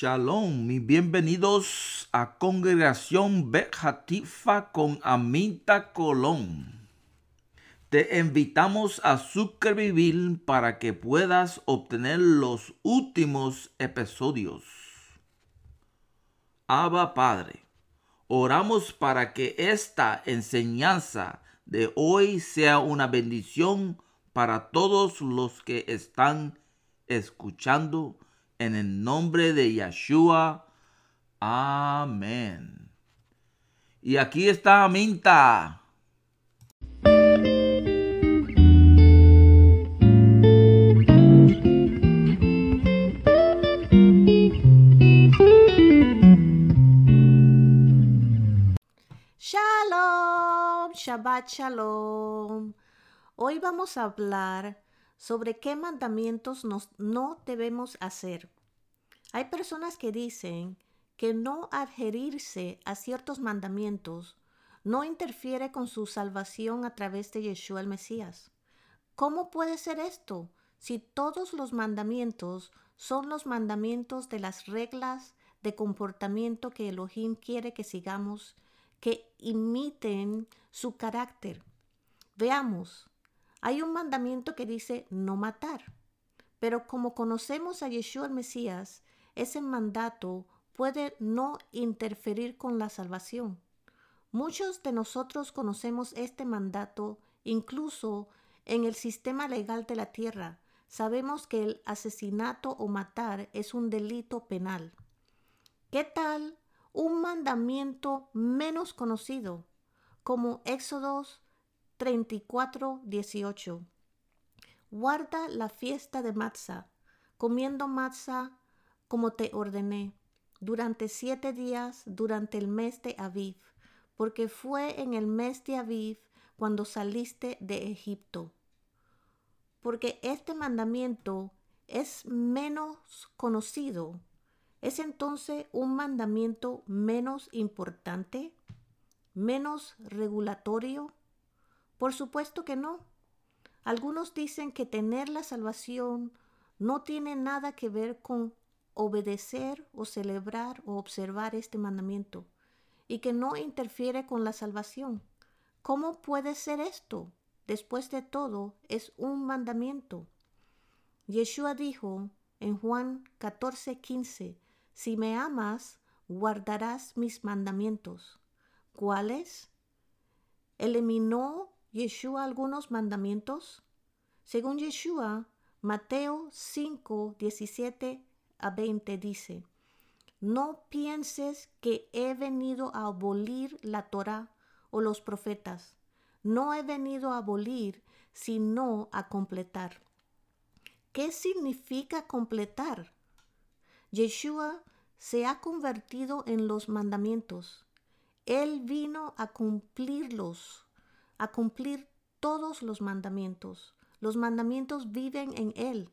Shalom, mis bienvenidos a Congregación Bejatifa con Aminta Colón. Te invitamos a suscribir para que puedas obtener los últimos episodios. Abba Padre, oramos para que esta enseñanza de hoy sea una bendición para todos los que están escuchando en el nombre de Yeshua. Amén. Y aquí está Minta. Shalom, Shabbat Shalom. Hoy vamos a hablar sobre qué mandamientos nos, no debemos hacer. Hay personas que dicen que no adherirse a ciertos mandamientos no interfiere con su salvación a través de Yeshua el Mesías. ¿Cómo puede ser esto si todos los mandamientos son los mandamientos de las reglas de comportamiento que Elohim quiere que sigamos, que imiten su carácter? Veamos, hay un mandamiento que dice no matar. Pero como conocemos a Yeshua el Mesías, ese mandato puede no interferir con la salvación. Muchos de nosotros conocemos este mandato incluso en el sistema legal de la tierra. Sabemos que el asesinato o matar es un delito penal. ¿Qué tal un mandamiento menos conocido como Éxodos 34, 18. Guarda la fiesta de Matzah, comiendo matzah como te ordené, durante siete días durante el mes de Aviv, porque fue en el mes de Aviv cuando saliste de Egipto. Porque este mandamiento es menos conocido, ¿es entonces un mandamiento menos importante, menos regulatorio? Por supuesto que no. Algunos dicen que tener la salvación no tiene nada que ver con obedecer o celebrar o observar este mandamiento y que no interfiere con la salvación. ¿Cómo puede ser esto? Después de todo, es un mandamiento. Yeshua dijo en Juan 14:15, Si me amas, guardarás mis mandamientos. ¿Cuáles? Eliminó Yeshua algunos mandamientos? Según Yeshua, Mateo 5, 17 a 20 dice, No pienses que he venido a abolir la Torah o los profetas. No he venido a abolir, sino a completar. ¿Qué significa completar? Yeshua se ha convertido en los mandamientos. Él vino a cumplirlos a cumplir todos los mandamientos. Los mandamientos viven en Él.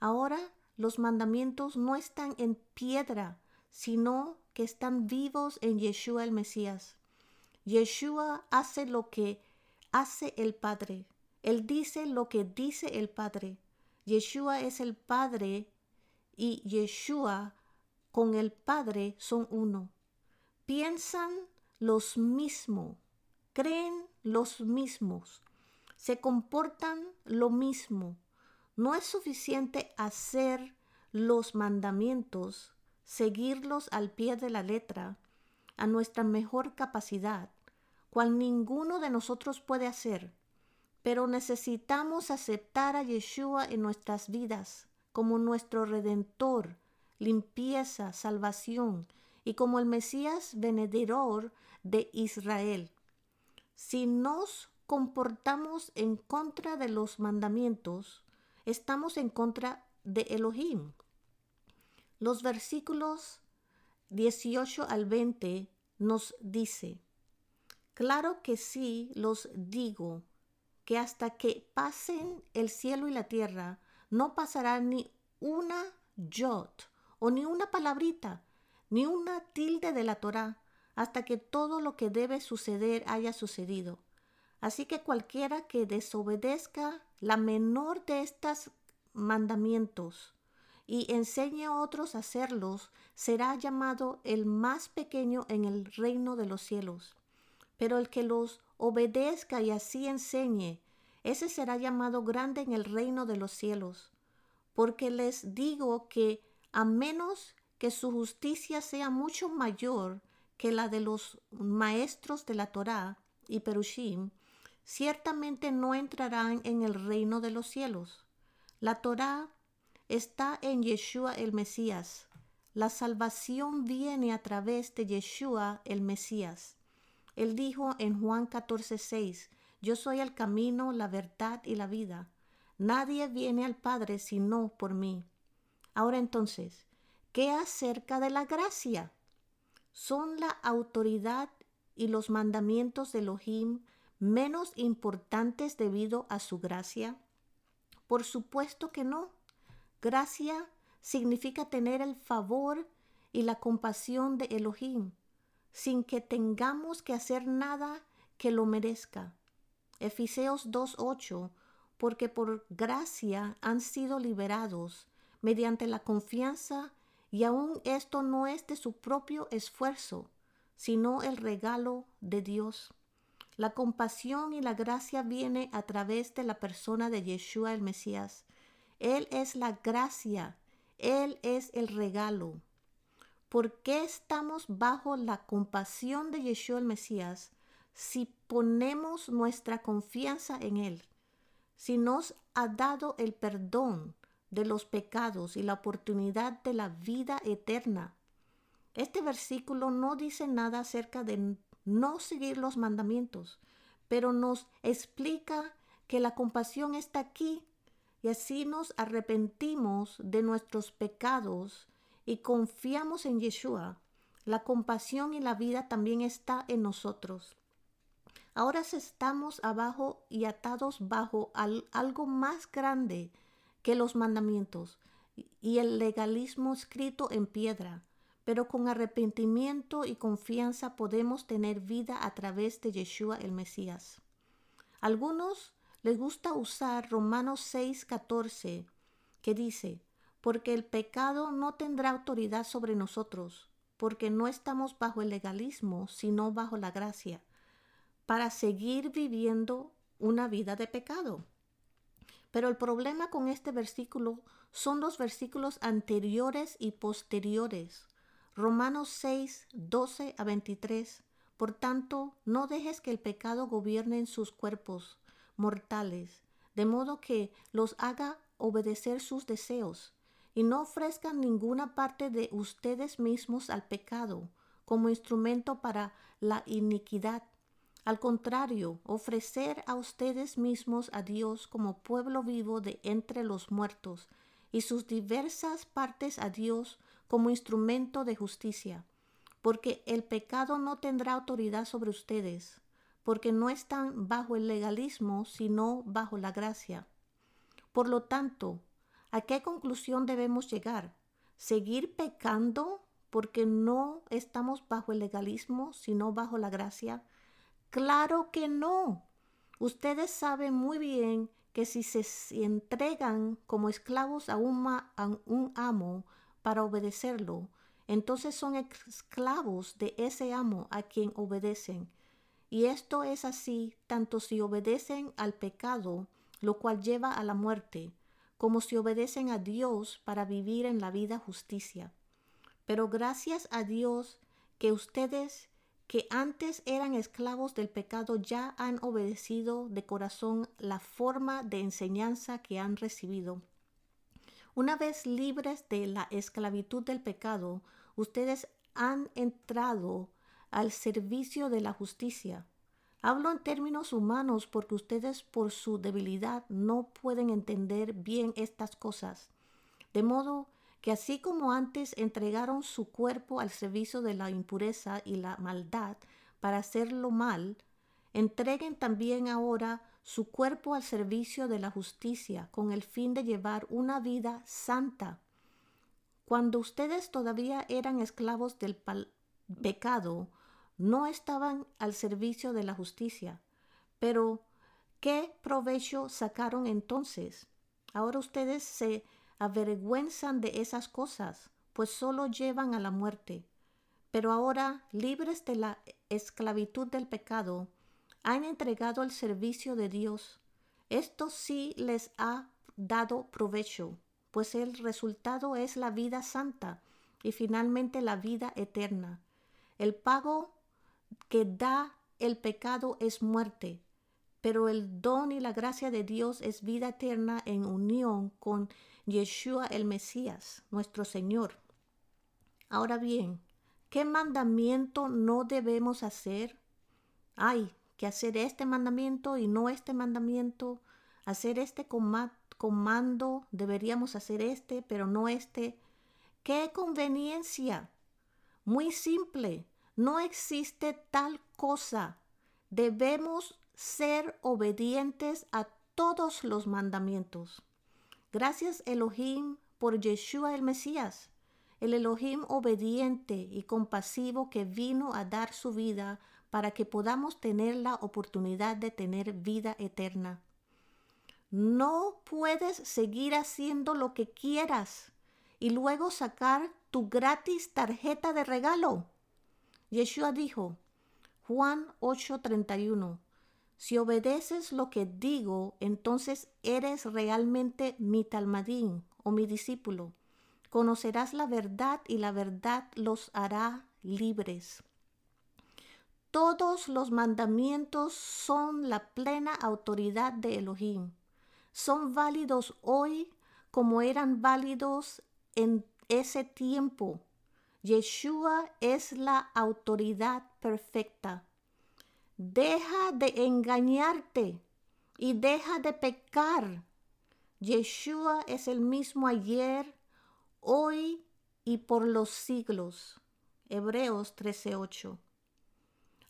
Ahora los mandamientos no están en piedra, sino que están vivos en Yeshua el Mesías. Yeshua hace lo que hace el Padre. Él dice lo que dice el Padre. Yeshua es el Padre y Yeshua con el Padre son uno. Piensan los mismos creen los mismos, se comportan lo mismo. No es suficiente hacer los mandamientos, seguirlos al pie de la letra, a nuestra mejor capacidad, cual ninguno de nosotros puede hacer. Pero necesitamos aceptar a Yeshua en nuestras vidas como nuestro redentor, limpieza, salvación y como el Mesías venedor de Israel. Si nos comportamos en contra de los mandamientos, estamos en contra de Elohim. Los versículos 18 al 20 nos dice, claro que sí los digo, que hasta que pasen el cielo y la tierra, no pasará ni una jot o ni una palabrita, ni una tilde de la Torah hasta que todo lo que debe suceder haya sucedido. Así que cualquiera que desobedezca la menor de estos mandamientos y enseñe a otros a hacerlos, será llamado el más pequeño en el reino de los cielos. Pero el que los obedezca y así enseñe, ese será llamado grande en el reino de los cielos. Porque les digo que a menos que su justicia sea mucho mayor que la de los maestros de la Torá y Perushim, ciertamente no entrarán en el reino de los cielos. La Torá está en Yeshua el Mesías. La salvación viene a través de Yeshua el Mesías. Él dijo en Juan 14:6, Yo soy el camino, la verdad y la vida. Nadie viene al Padre sino por mí. Ahora entonces, ¿qué acerca de la gracia? ¿Son la autoridad y los mandamientos de Elohim menos importantes debido a su gracia? Por supuesto que no. Gracia significa tener el favor y la compasión de Elohim, sin que tengamos que hacer nada que lo merezca. Efeseos 2.8, porque por gracia han sido liberados mediante la confianza y aún esto no es de su propio esfuerzo, sino el regalo de Dios. La compasión y la gracia viene a través de la persona de Yeshua el Mesías. Él es la gracia, Él es el regalo. ¿Por qué estamos bajo la compasión de Yeshua el Mesías si ponemos nuestra confianza en Él? Si nos ha dado el perdón de los pecados y la oportunidad de la vida eterna. Este versículo no dice nada acerca de no seguir los mandamientos, pero nos explica que la compasión está aquí y así nos arrepentimos de nuestros pecados y confiamos en Yeshua. La compasión y la vida también está en nosotros. Ahora estamos abajo y atados bajo algo más grande que los mandamientos y el legalismo escrito en piedra pero con arrepentimiento y confianza podemos tener vida a través de Yeshua el Mesías. Algunos les gusta usar Romanos 6:14, que dice, porque el pecado no tendrá autoridad sobre nosotros, porque no estamos bajo el legalismo, sino bajo la gracia, para seguir viviendo una vida de pecado. Pero el problema con este versículo son los versículos anteriores y posteriores, Romanos 6, 12 a 23. Por tanto, no dejes que el pecado gobierne en sus cuerpos mortales, de modo que los haga obedecer sus deseos, y no ofrezcan ninguna parte de ustedes mismos al pecado como instrumento para la iniquidad. Al contrario, ofrecer a ustedes mismos a Dios como pueblo vivo de entre los muertos, y sus diversas partes a Dios como instrumento de justicia, porque el pecado no tendrá autoridad sobre ustedes, porque no están bajo el legalismo, sino bajo la gracia. Por lo tanto, ¿a qué conclusión debemos llegar? ¿Seguir pecando porque no estamos bajo el legalismo, sino bajo la gracia? Claro que no. Ustedes saben muy bien que si se entregan como esclavos a un, un amo, para obedecerlo, entonces son esclavos de ese amo a quien obedecen. Y esto es así tanto si obedecen al pecado, lo cual lleva a la muerte, como si obedecen a Dios para vivir en la vida justicia. Pero gracias a Dios que ustedes que antes eran esclavos del pecado ya han obedecido de corazón la forma de enseñanza que han recibido una vez libres de la esclavitud del pecado, ustedes han entrado al servicio de la justicia. Hablo en términos humanos porque ustedes por su debilidad no pueden entender bien estas cosas. De modo que así como antes entregaron su cuerpo al servicio de la impureza y la maldad para hacerlo mal, entreguen también ahora su cuerpo al servicio de la justicia con el fin de llevar una vida santa. Cuando ustedes todavía eran esclavos del pecado, no estaban al servicio de la justicia. Pero, ¿qué provecho sacaron entonces? Ahora ustedes se avergüenzan de esas cosas, pues solo llevan a la muerte. Pero ahora, libres de la esclavitud del pecado, han entregado al servicio de Dios. Esto sí les ha dado provecho, pues el resultado es la vida santa y finalmente la vida eterna. El pago que da el pecado es muerte, pero el don y la gracia de Dios es vida eterna en unión con Yeshua el Mesías, nuestro Señor. Ahora bien, ¿qué mandamiento no debemos hacer? Hay que hacer este mandamiento y no este mandamiento, hacer este comando, deberíamos hacer este, pero no este. ¡Qué conveniencia! Muy simple, no existe tal cosa. Debemos ser obedientes a todos los mandamientos. Gracias Elohim por Yeshua el Mesías, el Elohim obediente y compasivo que vino a dar su vida para que podamos tener la oportunidad de tener vida eterna. No puedes seguir haciendo lo que quieras y luego sacar tu gratis tarjeta de regalo. Yeshua dijo, Juan 8:31, si obedeces lo que digo, entonces eres realmente mi talmadín o mi discípulo. Conocerás la verdad y la verdad los hará libres. Todos los mandamientos son la plena autoridad de Elohim. Son válidos hoy como eran válidos en ese tiempo. Yeshua es la autoridad perfecta. Deja de engañarte y deja de pecar. Yeshua es el mismo ayer, hoy y por los siglos. Hebreos 13:8.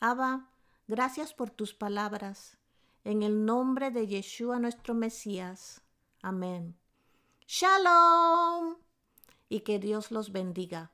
Abba, gracias por tus palabras. En el nombre de Yeshua nuestro Mesías. Amén. Shalom. Y que Dios los bendiga.